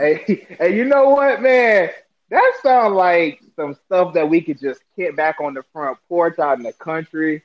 Hey, hey, you know what, man? That sounds like some stuff that we could just kick back on the front porch out in the country.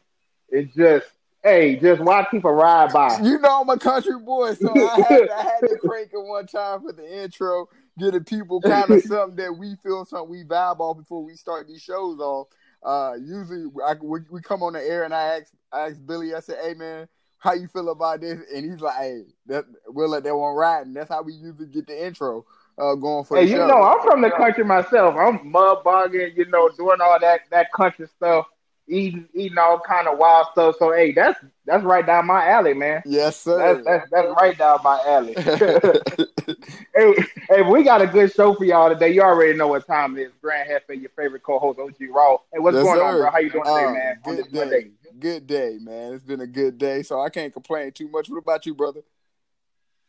It just, hey, just watch people ride by. You know I'm a country boy, so I had, I had to crank it one time for the intro, getting people kind of something that we feel something we vibe off before we start these shows off. Uh, usually I, we, we come on the air and I ask I ask Billy, I said, "Hey man, how you feel about this?" And he's like, "Hey, that, we'll let that one ride." And that's how we usually get the intro uh, going for Hey, you show. know, I'm from the country myself. I'm mud bogging, you know, doing all that that country stuff, eating eating all kind of wild stuff. So, hey, that's that's right down my alley, man. yes, sir. That's that's, that's right down my alley. hey, hey, we got a good show for y'all today. You already know what time it is. Grant Hefe, your favorite co-host, OG Raw. Hey, what's Yes, going on, bro? How you doing today, Uh, man? Good this Monday. day. Good day, man. It's been a good day, so I can't complain too much. What about you, brother?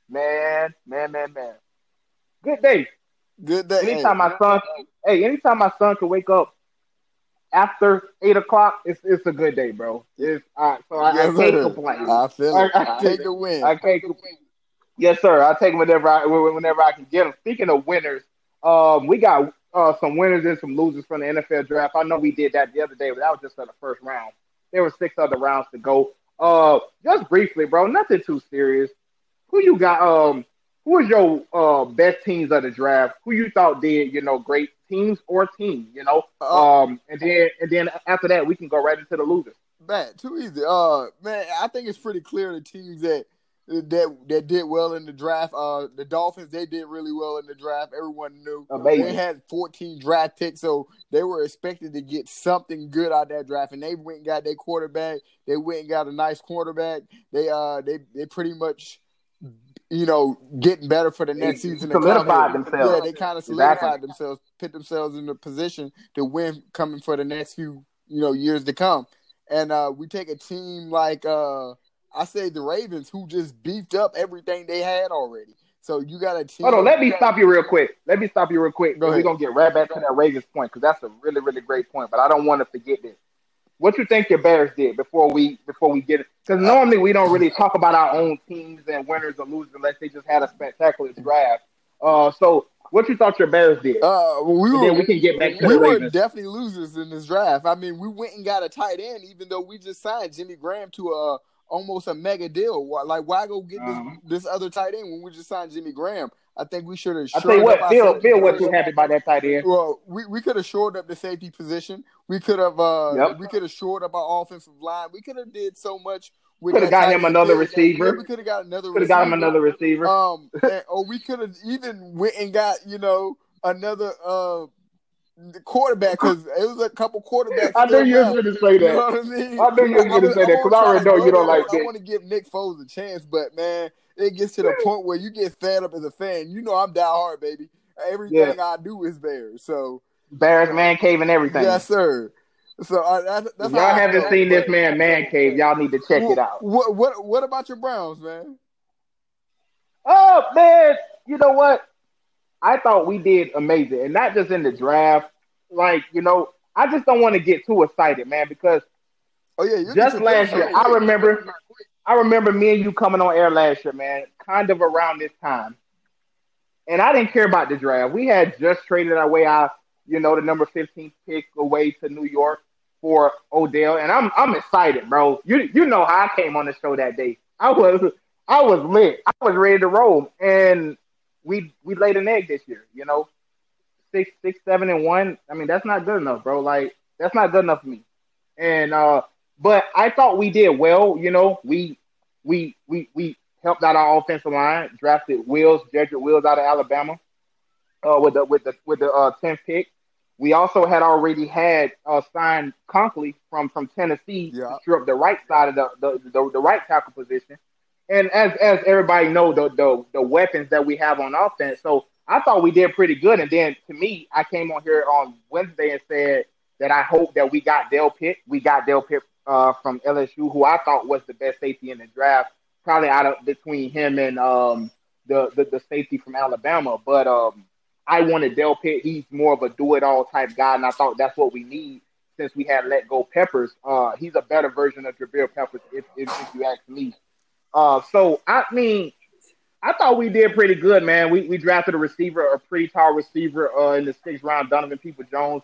Man, man, man, man. Good day. Good day. Anytime Hey, my son, hey, anytime my son can wake up after eight o'clock, it's it's a good day, bro. It's uh, so I, I Yes, can't sir. complain. I feel it. I- I- Take the win. I can't complain. Yes, sir. I take whenever I whenever I can get them. Speaking of winners, um, we got uh, some winners and some losers from the NFL draft. I know we did that the other day, but that was just for the first round. There were six other rounds to go. Uh, just briefly, bro. Nothing too serious. Who you got? Um, who was your uh best teams of the draft? Who you thought did you know great teams or team? You know, Uh, um, and then and then after that we can go right into the losers. man, too easy. Uh, man, I think it's pretty clear the teams that that that did well in the draft. Uh, the Dolphins they did really well in the draft. Everyone knew Amazing. they had 14 draft picks, so they were expected to get something good out of that draft. And they went and got their quarterback. They went and got a nice quarterback. They uh they they pretty much. You know, getting better for the next They season. solidified They- themselves. Yeah, they kind of solidified Exactly. themselves, put themselves in a position to win coming for the next few you know years to come. And uh, we take a team like uh, I say the Ravens, who just beefed up everything they had already. So you got a team. Hold on, let me stop you real quick. Let me stop you real quick. Go We're gonna get right back to that Ravens point because that's a really, really great point. But I don't want to forget this. What you think your Bears did before we before we get it? Because normally we don't really talk about our own teams and winners or losers unless they just had a spectacular draft. Uh, so what you thought your Bears did? Uh, well, we were then we can get back to we were definitely losers in this draft. I mean, we went and got a tight end, even though we just signed Jimmy Graham to a almost a mega deal. Why- Like, why go get this, Mhm. this other tight end when we just signed Jimmy Graham? I think we should have. I tell you what, Phil, Phil, what you happy about that tight end? Well, we, we could have shored up the safety position. We could have uh Yep. we could have shored up our offensive line. We could have did so much. We Could have got him another receiver. yeah, we could have got another. Could have got him another receiver. Um, and- or we could have even went and got you know another uh the quarterback because it was a couple quarterbacks. I knew you left. going to say You that. know what I mean? I knew you was gonna say that because I already know you don't like I want to give Nick Foles a chance, but man, it gets to the point where you get fed up as a fan. You know I'm die hard, baby. Everything I do is Bears. So Bears man cave and everything. yes, sir. So that's, that's y'all I haven't felt, seen this man man cave, y'all need to check it out. What what what about your Browns, man? Oh man, you know what? I thought we did amazing, and not just in the draft. Like you know, I just don't want to get too excited, man, because Oh yeah, just last year, I remember, I remember me and you coming on air last year, man, kind of around this time, and I didn't care about the draft. We had just traded our way out, you know, the number 15 pick away to New York for Odell, and I'm I'm excited, bro. You you know how I came on the show that day. I was I was lit. I was ready to roll, and we we laid an egg this year. You know, six six seven and one. I mean, that's not good enough, bro. Like that's not good enough for me. And uh, but I thought we did well. You know, we we we we helped out our offensive line, drafted Wills, Jedrick Wills out of Alabama, uh, with the with the with the uh, tenth pick. We also had already had uh, signed Conklin from from Tennessee Yeah. to up the right side of the the, the the right tackle position. And as as everybody know, the, the the weapons that we have on offense. So I thought we did pretty good. And then to me, I came on here on Wednesday and said that I hope that we got Delpit. We got Delpit uh, from LSU, who I thought was the best safety in the draft, probably out of between him and um, the, the the safety from Alabama. But um, I wanted Delpit. He's more of a do-it-all type guy, and I thought that's what we need since we had let go Peppers. Uh, he's a better version of Jabril Peppers, if, if, if you ask me. Uh, so I mean, I thought we did pretty good, man. We we drafted a receiver, a pretty tall receiver, uh, in the sixth round, Donovan Peoples-Jones.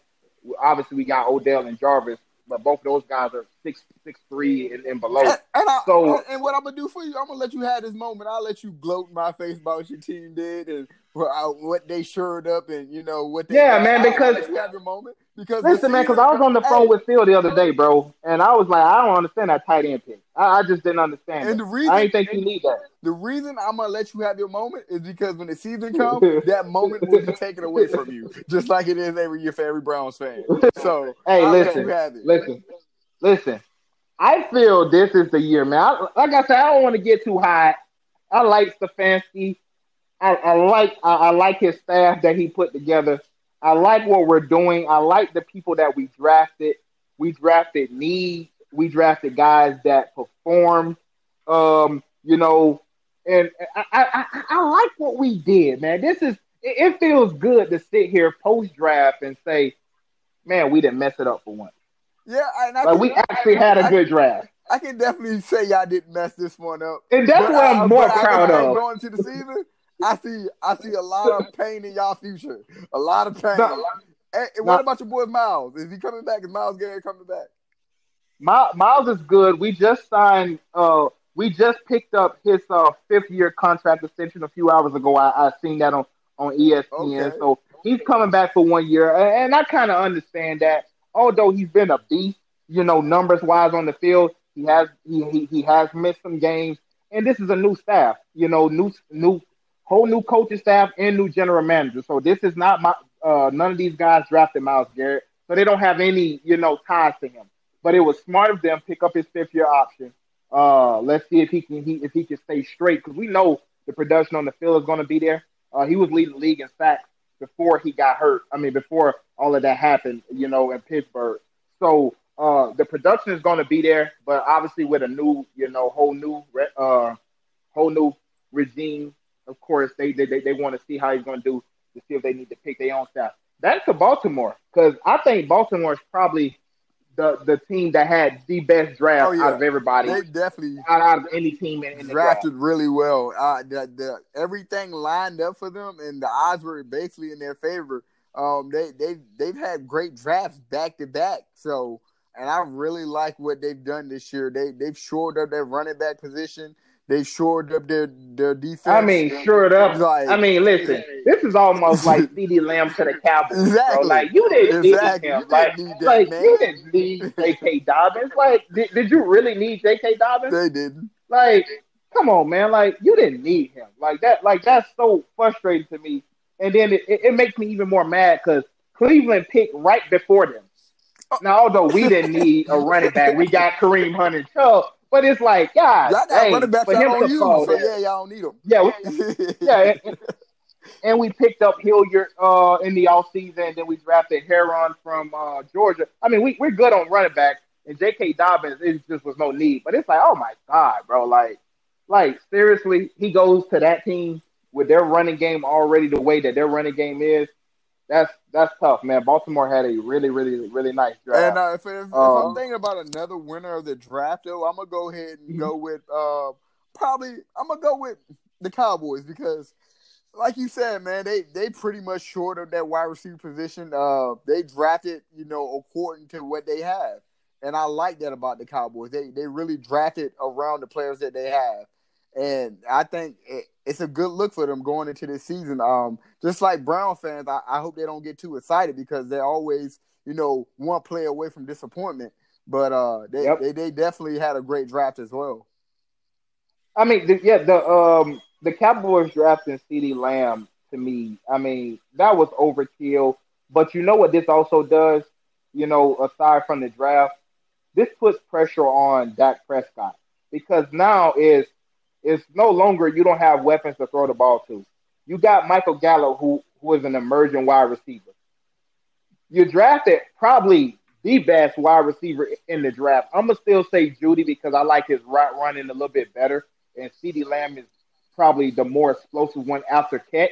Obviously, we got Odell and Jarvis, but both of those guys are six six three and, and below. And, and I, So- and what I'm gonna do for you, I'm gonna let you have this moment. I'll let you gloat in my face about what your team did and what, uh, what they shored up and you know what. They Yeah, got. man, because- have your moment because Listen, man, because I was on the phone Hey, with Phil the other day, bro, and I was like, I don't understand that tight end pick. I, I just didn't understand. And the reason- I didn't think you need that. The reason I'm gonna let you have your moment is because when the season comes, that moment will be taken away from you, just like it is every year for every Browns fan. So, Hey, I'll listen, listen, listen. I feel this is the year, man. I, like I said, I don't want to get too high. I like Stefanski. I, I like I, I like his staff that he put together. I like what we're doing. I like the people that we drafted. We drafted needs. We drafted guys that performed. Um, you know, and I, I, I, I like what we did, man. This is it, feels good to sit here post draft and say, man, we didn't mess it up for once. Yeah, and I Like can, we actually had a good draft, I can definitely say y'all didn't mess this one up. and that's But what I- I'm more proud of. Going to the season, I see I see a lot of pain in y'all future. A lot of pain. No. Hey, and No. what about your boy Myles? Is he coming back? Is Myles Garrett coming back? My, Myles is good. We just signed. Uh, we just picked up his uh, fifth year contract extension a few hours ago. I, I seen that on on ESPN. Okay. So he's coming back for one year, and, and I kind of understand that. Although he's been a beast, you know, numbers wise on the field, he has he, he he has missed some games, and this is a new staff. You know, new new whole new coaching staff and new general manager. So this is not my uh, none of these guys drafted Myles Garrett, so they don't have any you know ties to him. But it was smart of them pick up his fifth year option. Uh, let's see if he can he, if he can stay straight because we know the production on the field is going to be there. Uh, he was leading the league in sacks before he got hurt. I mean, before all of that happened, you know, in Pittsburgh. So uh, the production is going to be there, but obviously with a new, you know, whole new, uh, whole new regime. Of course, they they they, want to see how he's going to do to see if they need to pick their own staff. That's to Baltimore because I think Baltimore is probably the the team that had the best draft Oh, yeah. out of everybody, They definitely out, out of any team in, in drafted really well. Uh, the, the everything lined up for them, and the odds were basically in their favor. Um, they they they've had great drafts back to back. So, and I really like what they've done this year. They they've shored up their running back position. They shored up their their defense. I mean, shored up. Like- I mean, listen, this is almost like CeeDee Lamb to the Cowboys. Bro. Like you didn't Exactly. need him. You like, need that, like man. you didn't need J.K. Dobbins. Like, did, did you really need J.K. Dobbins? they didn't. Like, come on, man. Like, you didn't need him. Like that. Like that's so frustrating to me. And then it, it, it makes me even more mad because Cleveland picked right before them. Oh. Now, although we didn't need a running back, we got Kareem Hunt and Chubb. But it's like, God, Y'all got dang, running backs for y'all him don't to use, fall so yeah, y'all don't need them. Yeah, we, yeah, and, and we picked up Hilliard uh, in the offseason, and then we drafted Heron from uh, Georgia. I mean, we, we're good on running back, and J.K. Dobbins, it just was no need. But it's like, oh my God, bro, like, like seriously, he goes to that team with their running game already the way that their running game is. That's that's tough, man. Baltimore had a really, really, really nice draft. And uh, if, if, if Um, I'm thinking about another winner of the draft, though, I'm gonna go ahead and Mhm. go with uh, probably I'm gonna go with the Cowboys because, like you said, man, they they pretty much short of that wide receiver position. Uh, they drafted, you know, according to what they have, and I like that about the Cowboys. They they really drafted around the players that they have, and I think it, it's a good look for them going into this season. Um, just like Brown fans, I, I hope they don't get too excited because they're always, you know, one play away from disappointment. But uh, they, Yep. they they definitely had a great draft as well. I mean, the, yeah, the um the Cowboys drafting CeeDee Lamb to me, I mean, that was overkill. But you know what this also does? You know, aside from the draft, this puts pressure on Dak Prescott because now is it's no longer you don't have weapons to throw the ball to. You got Michael Gallup, who who is an emerging wide receiver. You drafted probably the best wide receiver in the draft. I'm gonna still say Jeudy because I like his route running a little bit better, and CeeDee Lamb is probably the more explosive one after catch.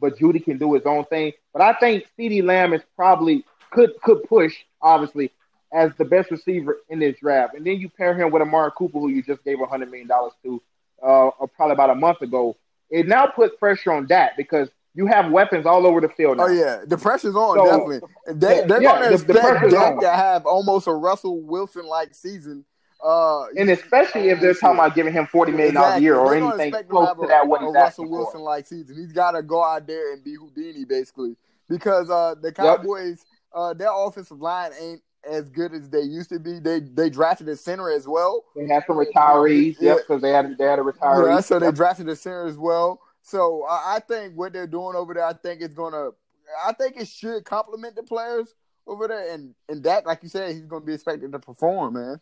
But Jeudy can do his own thing. But I think CeeDee Lamb is probably could could push obviously as the best receiver in this draft. And then you pair him with Amari Cooper, who you just gave $100 million to uh, probably about a month ago. It now puts pressure on that because you have weapons all over the field now. Oh yeah, the pressure's on So- definitely. They, they're Yeah, to the- expect Dak to have almost a Russell Wilson like season. Uh, And especially if they're talking about giving him $40 million a year or anything close to a- that, what a he's Russell. Wilson like season. He's got to go out there and be Houdini basically because uh, the Cowboys, uh, their offensive line ain't as good as they used to be. They they drafted a center as well. They had some retirees, Yeah. yep, because they had, they had a retiree. Yeah, so they drafted a center as well. So I I think what they're doing over there, I think it's gonna, I think it should complement the players over there. And and that, like you said, he's gonna be expected to perform, man.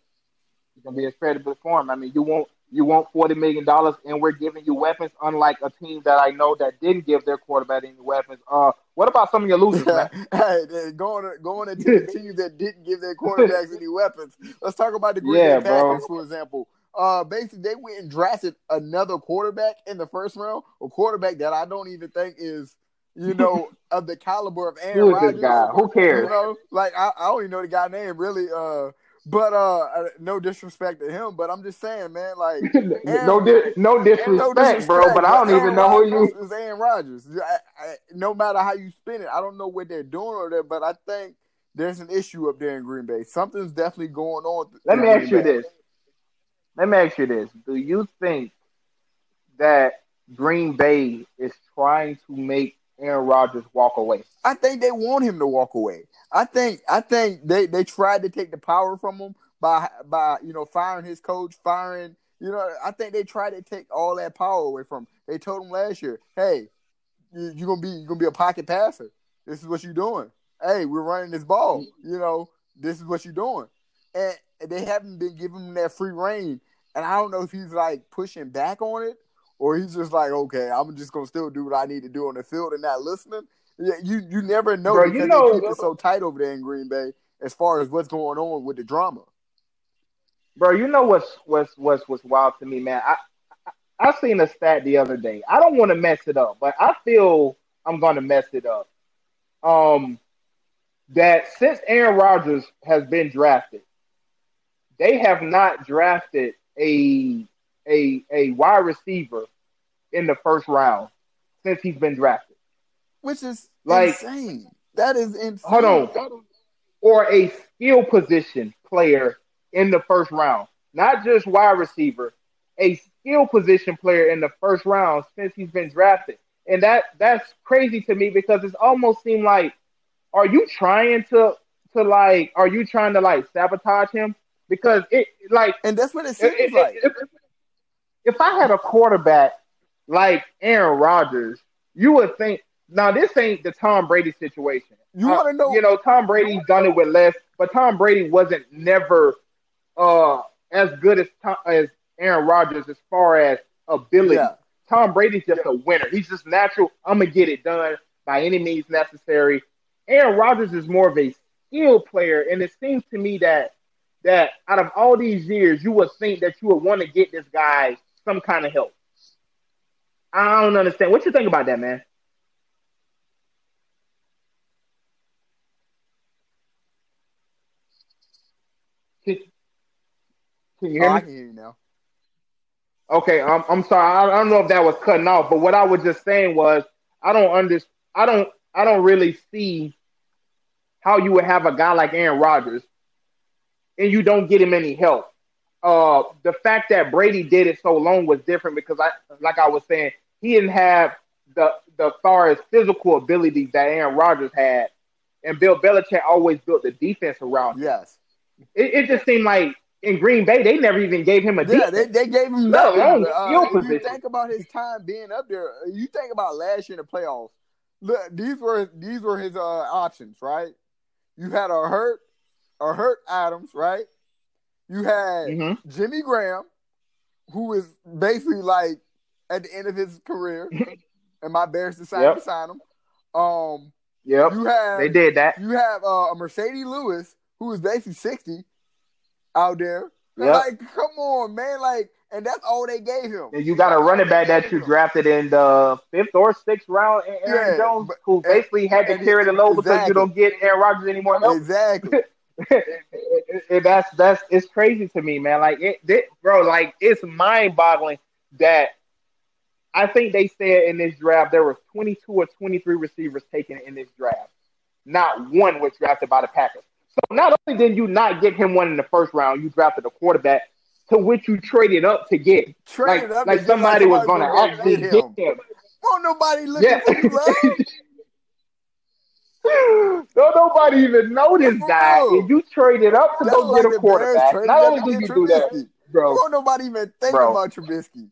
It's gonna be a fair to perform. I mean, you want you want forty million dollars, and we're giving you weapons. Unlike a team that I know that didn't give their quarterback any weapons. Uh, what about some of your losers, man? hey, going going into the teams that didn't give their quarterbacks any weapons. Let's talk about the Green Yeah, Bay. Packers, for example. Uh, basically, they went and drafted another quarterback in the first round, a quarterback that I don't even think is, you know, of the caliber of Aaron Who is Rodgers. this guy? Who You cares? know, like I, I don't even know the guy name really. Uh, but uh, no disrespect to him, but I'm just saying, man, like no, di- no disrespect, bro, but I don't even know who you. Is Aaron Rodgers? I, I, no matter how you spin it, I don't know what they're doing over there, but I think there's an issue up there in Green Bay. Something's definitely going on. Let me ask you this. Let me ask you this. Do you think that Green Bay is trying to make Aaron Rodgers walk away? I think they want him to walk away. I think I think they they tried to take the power from him by by you know firing his coach, firing you know I think they tried to take all that power away from him. They told him last year, "Hey, you, you're gonna be you're gonna be a pocket passer. This is what you're doing. Hey, we're running this ball. You know, this is what you're doing." And they haven't been giving him that free reign. And I don't know if he's like pushing back on it or he's just like, okay, I'm just gonna still do what I need to do on the field and not listening. Yeah, you you never know Bro, you because know- they keep it so tight over there in Green Bay as far as what's going on with the drama. Bro, you know what's what's what's what's wild to me, man. I I, I seen a stat the other day. I don't want to mess it up, but I feel I'm gonna mess it up. Um, that since Aaron Rodgers has been drafted, they have not drafted a a a wide receiver in the first round since he's been drafted. Which is Like- insane. That is insane. Hold on. or a skill position player in the first round, not just wide receiver, a skill position player in the first round since he's been drafted. And that that's crazy to me because it's almost seemed like, are you trying to to like, are you trying to like sabotage him? Because it like And that's what it seems if, like. if, if I had a quarterback like Aaron Rodgers, you would think now this ain't the Tom Brady situation. You Uh, want to know? You know, Tom Brady's done it with less, but Tom Brady wasn't never uh as good as Tom, as Aaron Rodgers as far as ability. Yeah. Tom Brady's just a winner. He's just natural. I'm gonna get it done by any means necessary. Aaron Rodgers is more of a skill player, and it seems to me that that out of all these years, you would think that you would want to get this guy some kind of help. I don't understand. What you think about that, man? Can, can you Oh, hear I me? can hear you now. Okay, I'm I'm sorry. I, I don't know if that was cutting off, but what I was just saying was I don't under I don't I don't really see how you would have a guy like Aaron Rodgers and you don't get him any help. Uh, the fact that Brady did it so long was different because I, like I was saying, he didn't have the the far as physical abilities that Aaron Rodgers had, and Bill Belichick always built the defense around. him. Yes. It, it just seemed like in Green Bay they never even gave him a Yeah, defense. they, they gave him nothing. alone Uh, if you think about his time being up there. You think about last year in the playoffs. Look, these were these were his uh, options, right? You had a hurt, a hurt Adams, right? You had Mhm. Jimmy Graham, who is basically like at the end of his career. Am I embarrassed to sign Yep. to sign him? Um, Yep, you have they did that. you have uh, a Marcedes Lewis who is basically sixty out there. Yep. Like, come on, man! Like, and that's all they gave him. And you got a running back that you drafted in the fifth or sixth round, Aaron Yeah, Jones, who basically had to carry the load because you don't get Aaron Rodgers anymore. Exactly. And that's that's it's crazy to me, man. Like it, it bro, like it's mind boggling that I think they said in this draft there was 22 or 23 receivers taken in this draft. Not one was drafted by the Packers. So not only did you not get him one in the first round, you drafted a quarterback to which you traded up to get. Like, Traded up like somebody was going to actually get get him. Won't nobody looking Yeah. for you? Don't nobody even know this For guy. real. And you traded up to That's go like get a quarterback. Not only did you do that, bro. Won't nobody even think Bro. about Trubisky?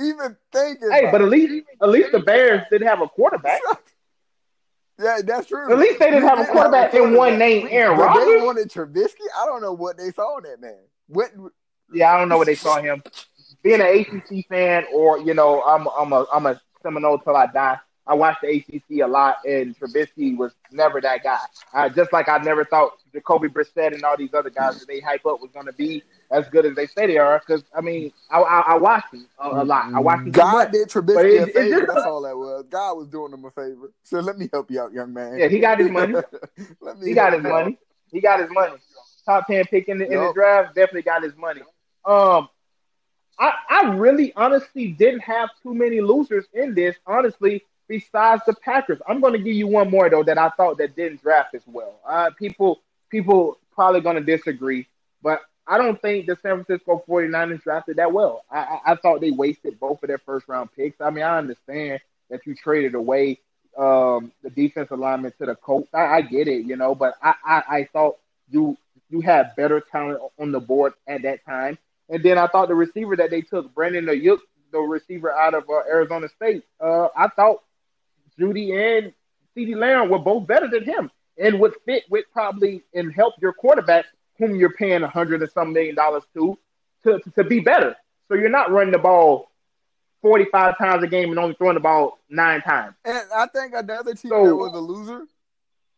Even thinking. Hey, about but at least at least the Bears didn't have a quarterback. yeah, that's true. At least they didn't have a quarterback in one name, Aaron But they wanted Trubisky. I don't know what they saw in that man. What? Yeah, I don't know what they saw him. Being an ACC fan, or you know, I'm I'm a I'm a Seminole till I die. I watched the ACC a lot, and Trubisky was never that guy. I, just like I never thought Jacoby Brissett and all these other guys that they hype up was going to be as good as they say they are. Because I mean, I, I, I watched him a, a lot. I watched him God did Trubisky it- a favor. just- That's all that was. God was doing him a favor. So let me help you out, young man. Yeah, he got his money. let me He got his out. money. He got his money. Top ten pick in the, in the draft, definitely got his money. Um, I I really honestly didn't have too many losers in this. Honestly, besides the Packers, I'm going to give you one more though that I thought that didn't draft as well. Uh, people people probably going to disagree, but I don't think the San Francisco 49ers drafted that well. I, I I thought they wasted both of their first round picks. I mean, I understand that you traded away um, the defense alignment to the Colts. I, I get it, you know, but I, I, thought you you had better talent on the board at that time. And then I thought the receiver that they took, Brandon Aiyuk, the receiver out of uh, Arizona State, uh, I thought Jeudy and CeeDee Lamb were both better than him and would fit with probably and help your quarterback, whom you're paying a hundred and some million dollars to, to, to be better. So you're not running the ball 45 times a game and only throwing the ball nine times. And I think another team So- that was a loser,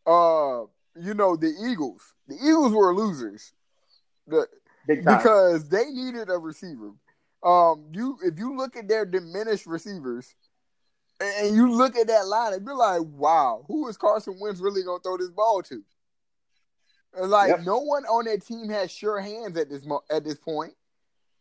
uh, you know, the Eagles. The Eagles were losers. The, because they needed a receiver. Um, you if you look at their diminished receivers, and you look at that line, and you're like, wow, who is Carson Wentz really gonna throw this ball to? Like Yep. no one on that team has sure hands at this mo- at this point.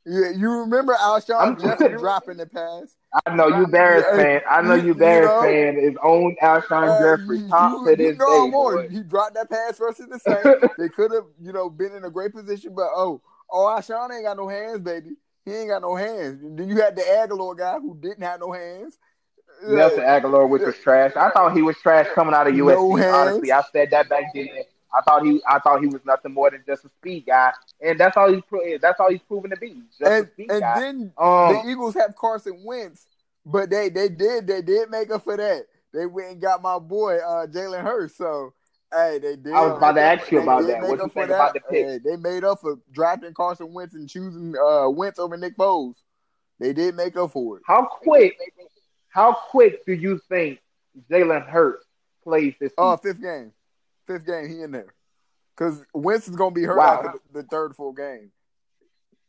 You, you remember Alshon Jeffery dropping the pass? I know you Bears Yeah, fan. I know you- you you Bears know, fan is own Alshon Uh, Jeffery top you- you know day. more. He dropped that pass versus the Saints. they could have, you know, been in a great position, but oh, oh, Alshon ain't got no hands, baby. He ain't got no hands. Then you had the Agholor guy who didn't have no hands. Nelson Agholor, which was trash. I thought he was trash coming out of No USC. hands. honestly, I said that back then. I thought he, I thought he was nothing more than just a speed guy, and that's all he's, that's all he's proven to be, just and a speed and guy. then Um, the Eagles have Carson Wentz, but they they did they did make up for that. They went and got my boy uh, Jalen Hurts. So hey, they did. I was about to ask you about that. What you think about that. the pick? Hey, they made up for drafting Carson Wentz and choosing uh, Wentz over Nick Foles. They did make up for it. how quick, how quick do you think Jalen Hurts plays this Uh, fifth game, fifth game, he in there because Wentz is gonna be hurt Wow. after the, the third full game.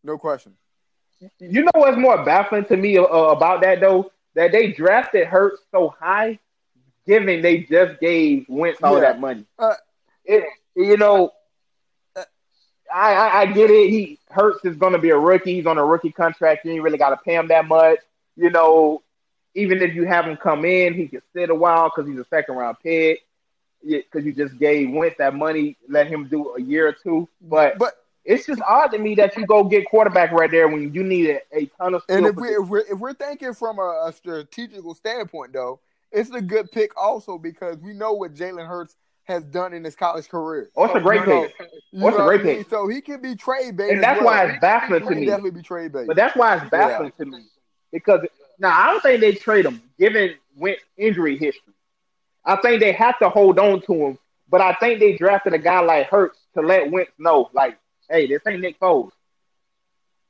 No question. You know what's more baffling to me uh, about that though? That they drafted Hurts so high, given they just gave Wentz all Yeah. that money. Uh, it, you know, I, I I get it. He Hurts is going to be a rookie. He's on a rookie contract. You ain't really got to pay him that much. You know, even if you have him come in, he can sit a while because he's a second round pick. Because you just gave Wentz that money, let him do a year or two. But But it's just odd to me that you go get quarterback right there when you need a, a ton of. And if, we, position. if we're if we're thinking from a, a strategical standpoint, though, it's a good pick also because we know what Jalen Hurts has done in his college career. oh, it's a great pick. Oh, it's a great what I mean? pick. So he can be trade bait, And that's well. why it's baffling to me. definitely be trade bait. But that's why it's baffling to me because now I don't think they trade him given Wentz injury history. I think they have to hold on to him, but I think they drafted a guy like Hurts to let Wentz know, like, hey, this ain't Nick Foles.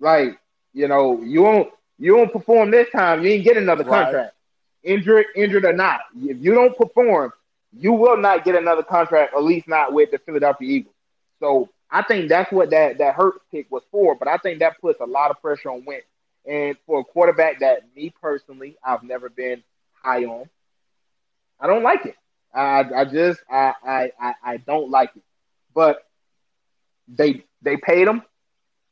Like, you know, you won't you won't perform this time, you ain't get another Right. contract. Injured, injured or not. If you don't perform, you will not get another contract, at least not with the Philadelphia Eagles. So I think that's what that that Hurts pick was for. But I think that puts a lot of pressure on Wentz. And for a quarterback that me personally, I've never been high on. I don't like it. I I just I I I, I don't like it. But they they paid him.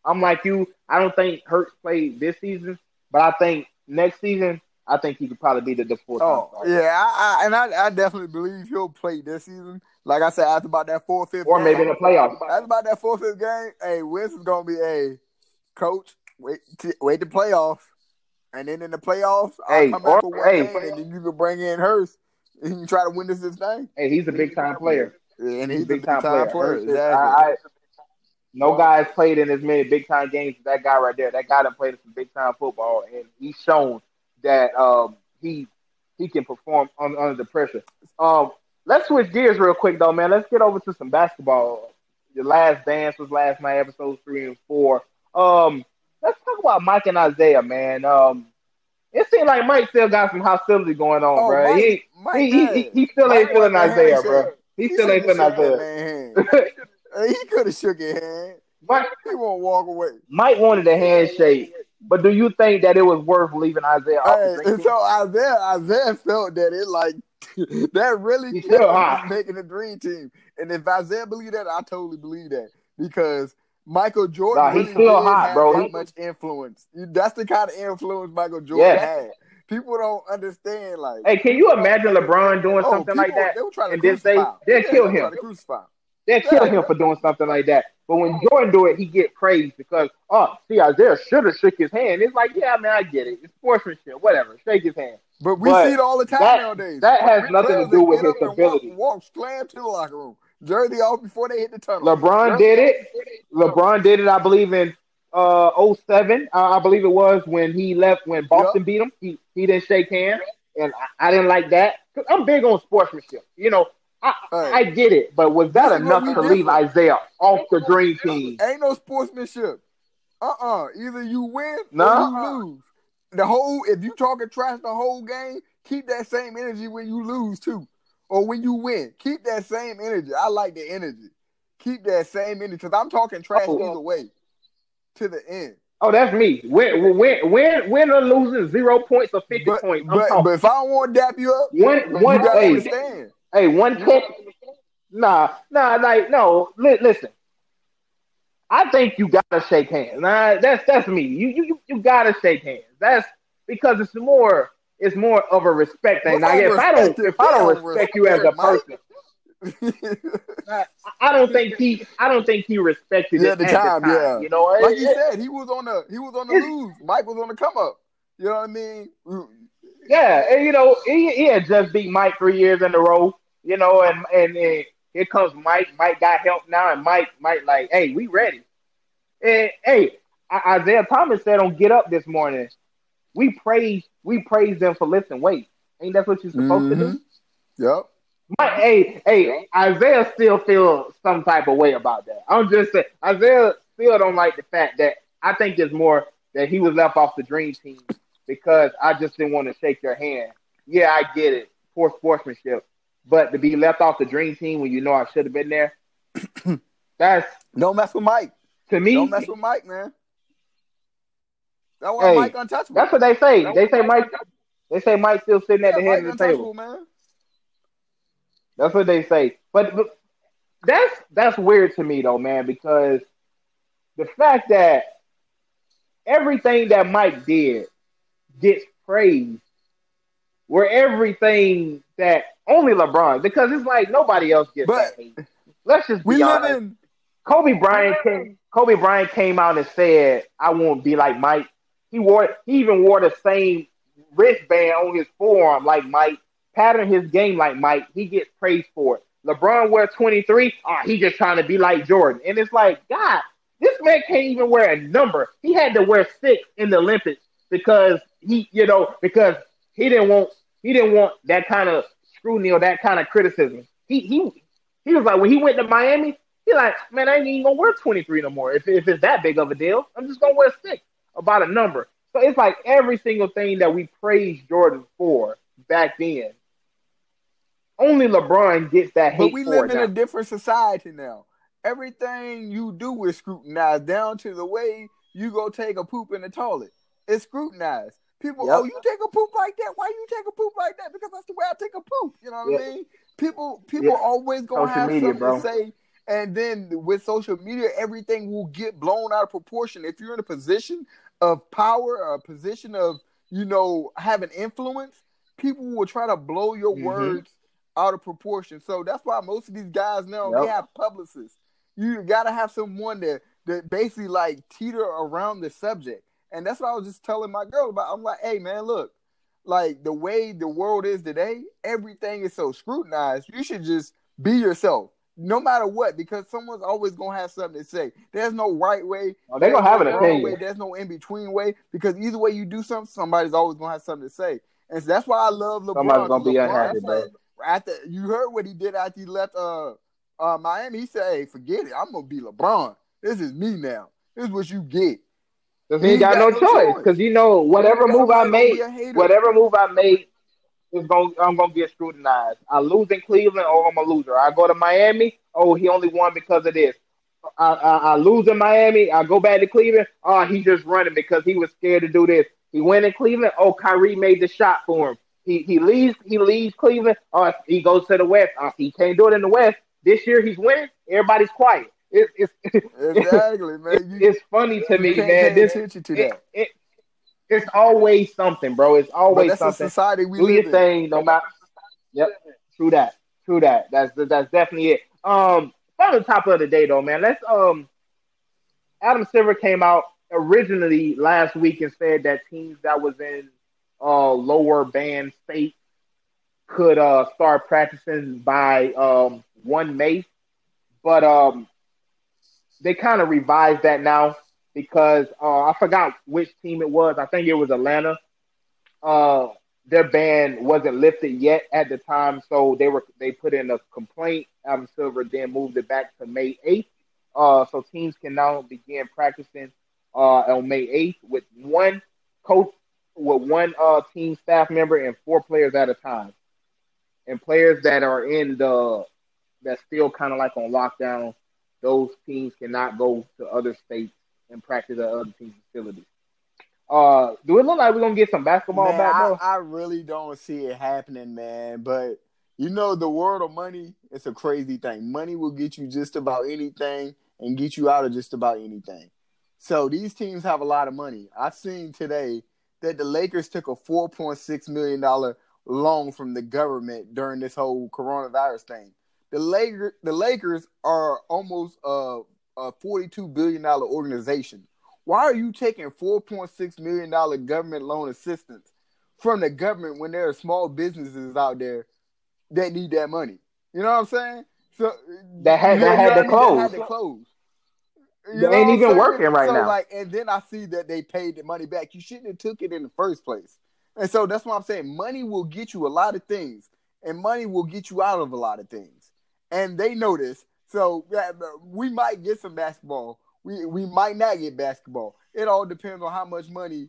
I'm like you. I don't think Hurts played this season, but I think next season I think he could probably be the, the full. Oh yeah, I, I, and I, I definitely believe he'll play this season. Like I said, after about that fourth, fifth, Or game, maybe in the playoffs. After about that fourth, fifth game, hey, Wentz is gonna be a coach. Wait, t- wait the playoffs, and then in the playoffs, I'll come or- one hey. game, and then you can bring in Hurts, and you try to win this this thing. Hey, he's a big time player. Yeah, and He's he's a big time player. Is- Exactly. I, I, no guy has played in as many big time games as that guy right there. That guy done played in some big time football, and he's shown that um, he he can perform un, under the pressure. Um, let's switch gears real quick though, man. Let's get over to some basketball. The last dance was last night, episodes three and four. Um, let's talk about Mike and Isaiah, man. Um, it seemed like Mike still got some hostility going on, Oh, bro. Mike- he, Mike he, he, he, he still ain't feeling Isaiah, handshake. bro. He, still ain't feeling should've shook that Isaiah. he could have shook his hand. Mike, He won't walk away. Mike wanted a handshake, but do you think that it was worth leaving Isaiah off Hey, so Isaiah, Isaiah felt that it like that really kept making the dream team. And if Isaiah believed that, I totally believe that because Michael Jordan Nah, he's really still hot, bro. that He- much influence. That's the kind of influence Michael Jordan Yeah. had. People don't understand. Like, Hey, can you imagine LeBron doing oh, something like that? They were trying to and then crucify say- Yeah, kill him. crucify. They'll kill him for doing something like that. But when Jordan do it, he get praised because, oh, see, Isaiah should have shook his hand. It's like, yeah, man, I get it. It's sportsmanship, whatever. Shake his hand. But we But see it all the time that- nowadays. that has nothing to do with his ability. Walk, walk slam to the locker room. Jersey off before they hit the tunnel. LeBron Jersey- did it. LeBron did it, I believe, in uh 07. Uh, I believe it was when he left when Boston beat him. He he didn't shake hands, and I, I didn't like that. i I'm big on sportsmanship. You know, I. I get it, but was that This enough to leave. Isaiah off the dream team? Ain't no sportsmanship. Uh uh Either you win No. or you lose. The whole if you talking trash the whole game, keep that same energy when you lose too. Or when you win. Keep that same energy. I like the energy. Keep that same energy. Because I'm talking trash Oh. either way. To the end. Oh, that's me. Win, win, win, win or losing zero points or fifty But, points. I'm but, but if I don't want to dap you up, one, you one, gotta hey, understand. hey, one catch. Nah, nah, like no. Li- listen, I think you gotta shake hands. Nah, that's that's me. You you you- you gotta shake hands. That's because it's more it's more of a respect thing. Now, on if I don't respect? if I don't respect you as a person, I, I don't think he I don't think he respected Yeah, the at time, the time. yeah. You know, like It- you it- said, he was on the he was on the lose. Mike was on the come up. You know what I mean? Yeah, and you know, he, he had just beat Mike three years in a row, you know, and, and and here comes Mike. Mike got help now, and Mike, Mike, like, hey, we ready. And hey, Isaiah Thomas said on Get Up this morning, we praise we praise them for lifting weight. Ain't that what you're supposed to do? Mhm. Yep. Mike, hey, hey, Isaiah still feels some type of way about that. I'm just saying, Isaiah still don't like the fact that I think it's more that he was left off the dream team because I just didn't want to shake your hand. Yeah, I get it, poor sportsmanship, but to be left off the dream team when you know I should have been there, that's Don't mess with Mike. to me. Don't mess with Mike, man. That's why Hey, Mike untouchable. That's what they say. They say Mike. They say Mike's still sitting at the head Mike of the table. man. That's what they say. But, but that's that's weird to me though, man, because the fact that everything that Mike did gets praised, where everything that only LeBron, because it's like nobody else gets But that. Let's just be We live honest. in Kobe Bryant came. Kobe Bryant came out and said, "I won't be like Mike." He wore. He even wore the same wristband on his forearm like Mike. Pattern his game like Mike. He gets praised for it. LeBron wear 23. Ah, he just trying to be like Jordan. And it's like, God, this man can't even wear a number. He had to wear six in the Olympics because he, you know, because he didn't want he didn't want that kind of scrutiny or that kind of criticism. He he he was like when he went to Miami, he like, man, I ain't even gonna wear 23 no more. If if it's that big of a deal, I'm just gonna wear six about a number. So it's like every single thing that we praised Jordan for back then. Only LeBron gets that hate But we live in now. a different society now. Everything you do is scrutinized down to the way you go take a poop in the toilet. It's scrutinized. People, Yep. oh, you take a poop like that? Why you take a poop like that? Because that's the way I take a poop. You know what Yeah. I mean? People, people Yeah. always gonna Social have media, something bro. to say. And then with social media, everything will get blown out of proportion. If you're in a position of power, a position of you know having influence, people will try to blow your Mhm. words out of proportion. So that's why most of these guys now they have publicists. You gotta have someone that that basically like teeter around the subject. And that's what I was just telling my girl about. I'm like, hey man, look, like the way the world is today, everything is so scrutinized. You should just be yourself, no matter what, because someone's always gonna have something to say. There's no right way. Oh, they gonna have no an opinion. way, There's no in between way because either way you do something, somebody's always gonna have something to say. And so that's why I love LeBron. Somebody's gonna be LeBron, unhappy, bro. like, After you heard what he did after he left uh, uh Miami, he said, "Hey, forget it. I'm gonna be LeBron. This is me now. This is what you get." Because He he ain't got, no, choice. choice. Because you know, whatever move I made, be whatever move I made is going I'm gonna get scrutinized. I lose in Cleveland, oh I'm a loser. I go to Miami, oh he only won because of this. I, I, I lose in Miami, I go back to Cleveland, oh he just running because he was scared to do this. He went in Cleveland, oh Kyrie made the shot for him. He he leaves he leaves Cleveland, oh he goes to the West. Oh, he can't do it in the West. This year he's winning, everybody's quiet. It, it's Exactly, man. it's, You, it's funny to me, man. This it, it, it's always something, bro. It's always that's the something. society we Do live your in. thing, no matter. Yep, true that. True that. That's that's definitely it. Um, on the top of the day, though, man. Let's um, Adam Silver came out originally last week and said that teams that was in uh lower band states could uh start practicing by um one May, but um they kind of revised that now because uh, I forgot which team it was. I think it was Atlanta. Uh, their ban wasn't lifted yet at the time, so they were they put in a complaint. Adam Silver then moved it back to May eighth. Uh, so teams can now begin practicing uh, on May eighth with one coach, with one uh, team staff member, and four players at a time. And players that are in the that's still kind of like on lockdown, those teams cannot go to other states and practice at other teams' facilities. Uh, do it look like we're gonna get some basketball Man, back, I. I really don't see it happening, man. But you know, the world of money, it's a crazy thing. Money will get you just about anything and get you out of just about anything. So these teams have a lot of money. I seen today that the Lakers took a four point six million dollar loan from the government during this whole coronavirus thing. The Lakers, the Lakers are almost a, a forty two billion dollar organization. Why are you taking four point six million dollar government loan assistance from the government when there are small businesses out there that need that money? You know what I'm saying? So That had- you that had to close. That had to close. They ain't even working right so, now. Like, and then I see that they paid the money back. You shouldn't have took it in the first place. And so that's why I'm saying money will get you a lot of things, and money will get you out of a lot of things. And they know this. So yeah, we might get some basketball. We we might not get basketball. It all depends on how much money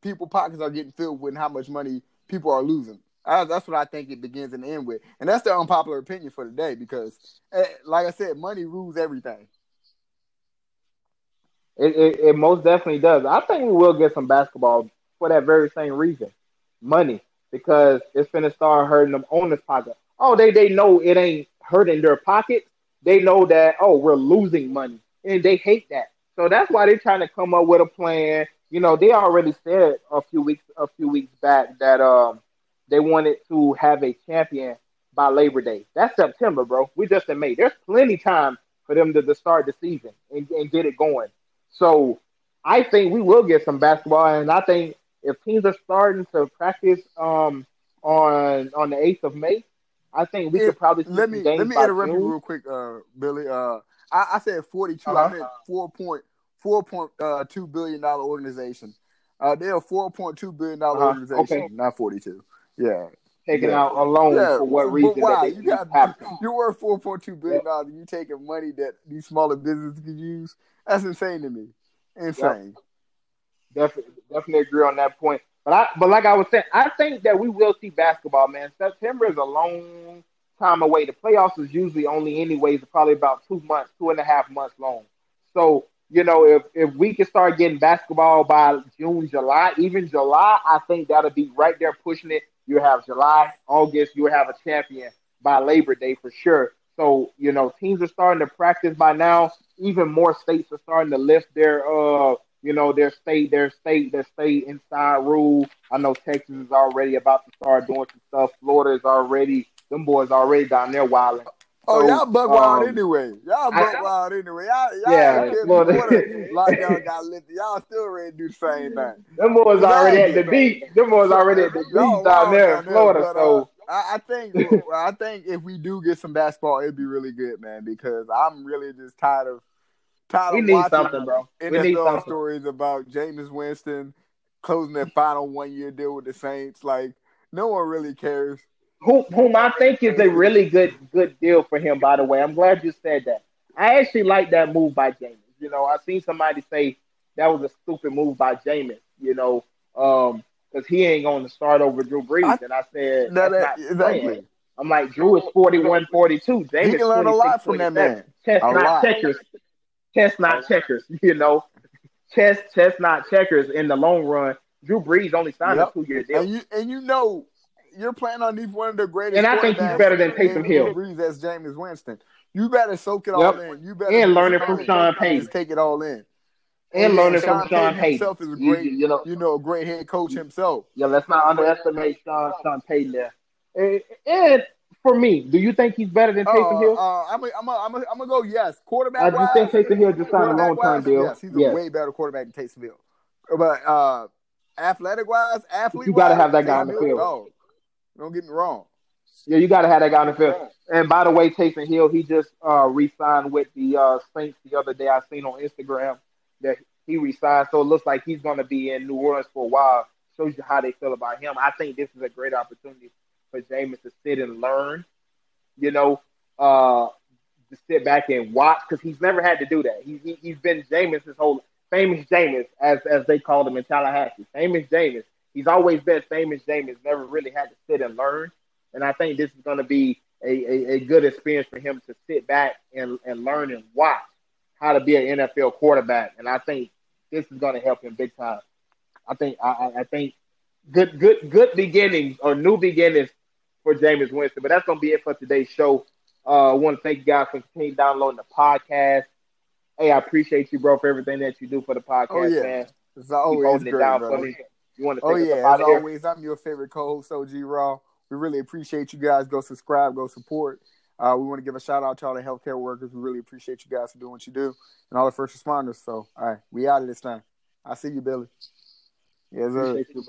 people pockets are getting filled with and how much money people are losing. Uh, that's what I think it begins and end with. And that's the unpopular opinion for today because, eh, like I said, money rules everything. It, it, it most definitely does. I think we will get some basketball for that very same reason, money, because it's gonna start hurting them this pocket. Oh, they they know it ain't hurting their pocket. They know that oh we're losing money, and they hate that. So that's why they're trying to come up with a plan. You know, they already said a few weeks a few weeks back that um they wanted to have a champion by Labor Day. That's September, bro. We just in May. There's plenty time for them to, to start the season and, and get it going. So I think we will get some basketball, and I think if teams are starting to practice um, on on the eighth of May, I think we If- could probably see let me let me interrupt you real quick, uh, Billy. Uh, I, I said forty two. Uh-huh. I meant four point four point uh, two billion dollar organization. Uh, they're a four point two billion dollar Uh-huh. organization, Okay. not forty two. Yeah, Taking Yeah. out a loan yeah. for what but reason why? you got you're worth four point two billion dollars. and You taking money that these smaller businesses could use? That's insane to me. Insane. Definitely, definitely agree on that point. But I, but like I was saying, I think that we will see basketball, man. September is a long time away. The playoffs is usually only, anyways, probably about two months, two and a half months long. So you know, if if we can start getting basketball by June, July, even July, I think that'll be right there pushing it. You have July, August, you have a champion by Labor Day for sure. So you know, teams are starting to practice by now. Even more states are starting to lift their uh you know, their state, their state, their state inside rule. I know Texas is already about to start doing some stuff. Florida is already, them boys already down there wilding. Oh, So, y'all buck wild um, anyway. Y'all I- buck wild anyway. Y'all, y'all Yeah, don't care well, before the lockdown got lifted. Y'all still ready to do the same thing. Them boys already at the beach. Them boys already at the beach down there in Florida. but, So uh, I, I think I think if we do get some basketball, it'd be really good, man. Because I'm really just tired of tired we need something, bro. We need NFL something. stories about Jameis Winston closing their final one year deal with the Saints. Like no one really cares. Who, whom I think is a really good good deal for him. By the way, I'm glad you said that. I actually like that move by Jameis. You know, I've seen somebody say that was a stupid move by Jameis. You know, um, because he ain't going to start over Drew Brees. I- and I said, that- not exactly. playing. I'm like, Drew is 41, 42. Jameis He can learn a lot from that man. Chess A not lot. checkers. Chess not checkers. You know, chess chess not checkers. In the long run, Drew Brees only signed Yep. a two year deal. And you and you know you're playing on these one of the greatest. And I think he's better than Taysom in Hill. Brees as Jameis Winston. You better soak it Yep. all in. You better And learn it from take- Sean Payton. Take it all in. and yeah, learning from Sean Payton. himself is a You- great, you know, you know, a great head coach himself. Yeah, let's not underestimate Sean Sean Payton there. And, and for me, do you think he's better than Taysom Uh, Hill? uh, I'm gonna I'm a, I'm gonna go yes. Quarterback. I just think Taysom Hill just signed a long term deal. Yes, he's a way better quarterback than Taysom Hill. But uh, athletic wise, athlete, You gotta have that guy on the field. No, don't get me wrong. Yeah, you got to have that guy on the field. And by the way, Taysom Hill, he just uh, re-signed with the uh, Saints the other day. I seen on Instagram that he re-signed, so it looks like he's going to be in New Orleans for a while. Shows you how they feel about him. I think this is a great opportunity for Jameis to sit and learn. You know, uh, to sit back and watch because he's never had to do that. He, he he's been Jameis his whole famous Jameis as as they called him in Tallahassee. Famous Jameis. He's always been famous Jameis. Never really had to sit and learn. And I think this is going to be a, a, a good experience for him to sit back and, and learn and watch how to be an NFL quarterback. And I think this is going to help him big time. I think I, I- I think good good good beginnings or new beginnings for Jameis Winston. But that's going to be it for today's show. Uh, I want to thank you guys for continuing downloading the podcast. Hey, I appreciate you, bro, for everything that you do for the podcast, Oh yeah, man. it's always great, down brother. for me. You want to Oh yeah, as here? always, I'm your favorite co-host, OG Raw. We really appreciate you guys. Go subscribe, go support. Uh, we want to give a shout out to all the healthcare workers. We really appreciate you guys for doing what you do, and all the first responders. So, all right, we out of this time. I see you, Billy. Yes, sir. Appreciate you, bro.